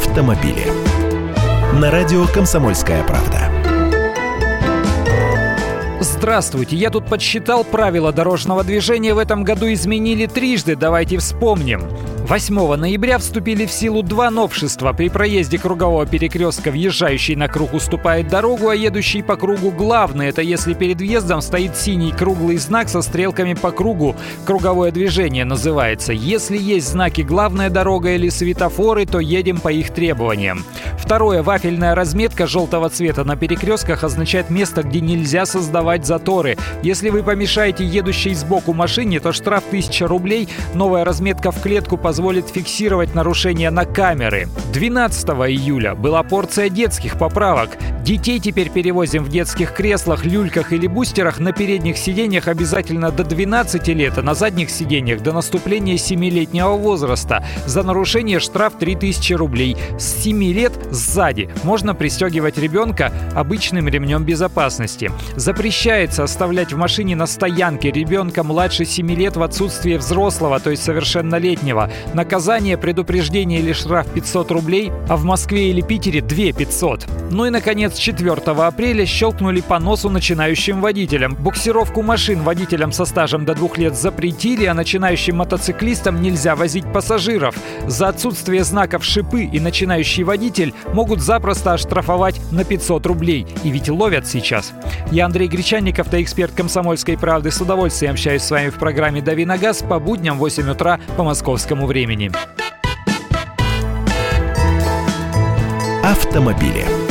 автомобили. На радио «Комсомольская правда». Здравствуйте, я тут подсчитал правила дорожного движения в этом году изменили трижды, давайте вспомним. 8 ноября вступили в силу два новшества. При проезде кругового перекрестка въезжающий на круг уступает дорогу, а едущий по кругу главный. Это если перед въездом стоит синий круглый знак со стрелками по кругу. Круговое движение называется. Если есть знаки «главная дорога» или светофоры, то едем по их требованиям. Второе. Вафельная разметка желтого цвета на перекрестках означает место, где нельзя создавать заторы. Если вы помешаете едущей сбоку машине, то штраф 1000 рублей. Новая разметка в клетку позволит фиксировать нарушения на камеры. 12 июля была порция детских поправок. Детей теперь перевозим в детских креслах, люльках или бустерах на передних сиденьях обязательно до 12 лет, а на задних сиденьях до наступления 7-летнего возраста. За нарушение штраф 3000 рублей. С 7 лет сзади можно пристегивать ребенка обычным ремнем безопасности. Запрещается оставлять в машине на стоянке ребенка младше 7 лет в отсутствие взрослого, то есть совершеннолетнего. Наказание, предупреждение или штраф 500 рублей, а в Москве или Питере 2 500. Ну и, наконец, 4 апреля щелкнули по носу начинающим водителям. Буксировку машин водителям со стажем до двух лет запретили, а начинающим мотоциклистам нельзя возить пассажиров. За отсутствие знаков шипы и начинающий водитель могут запросто оштрафовать на 500 рублей. И ведь ловят сейчас. Я Андрей Гречанников, эксперт «Комсомольской правды». С удовольствием общаюсь с вами в программе «Дави на газ» по будням в 8 утра по московскому времени. Автомобили.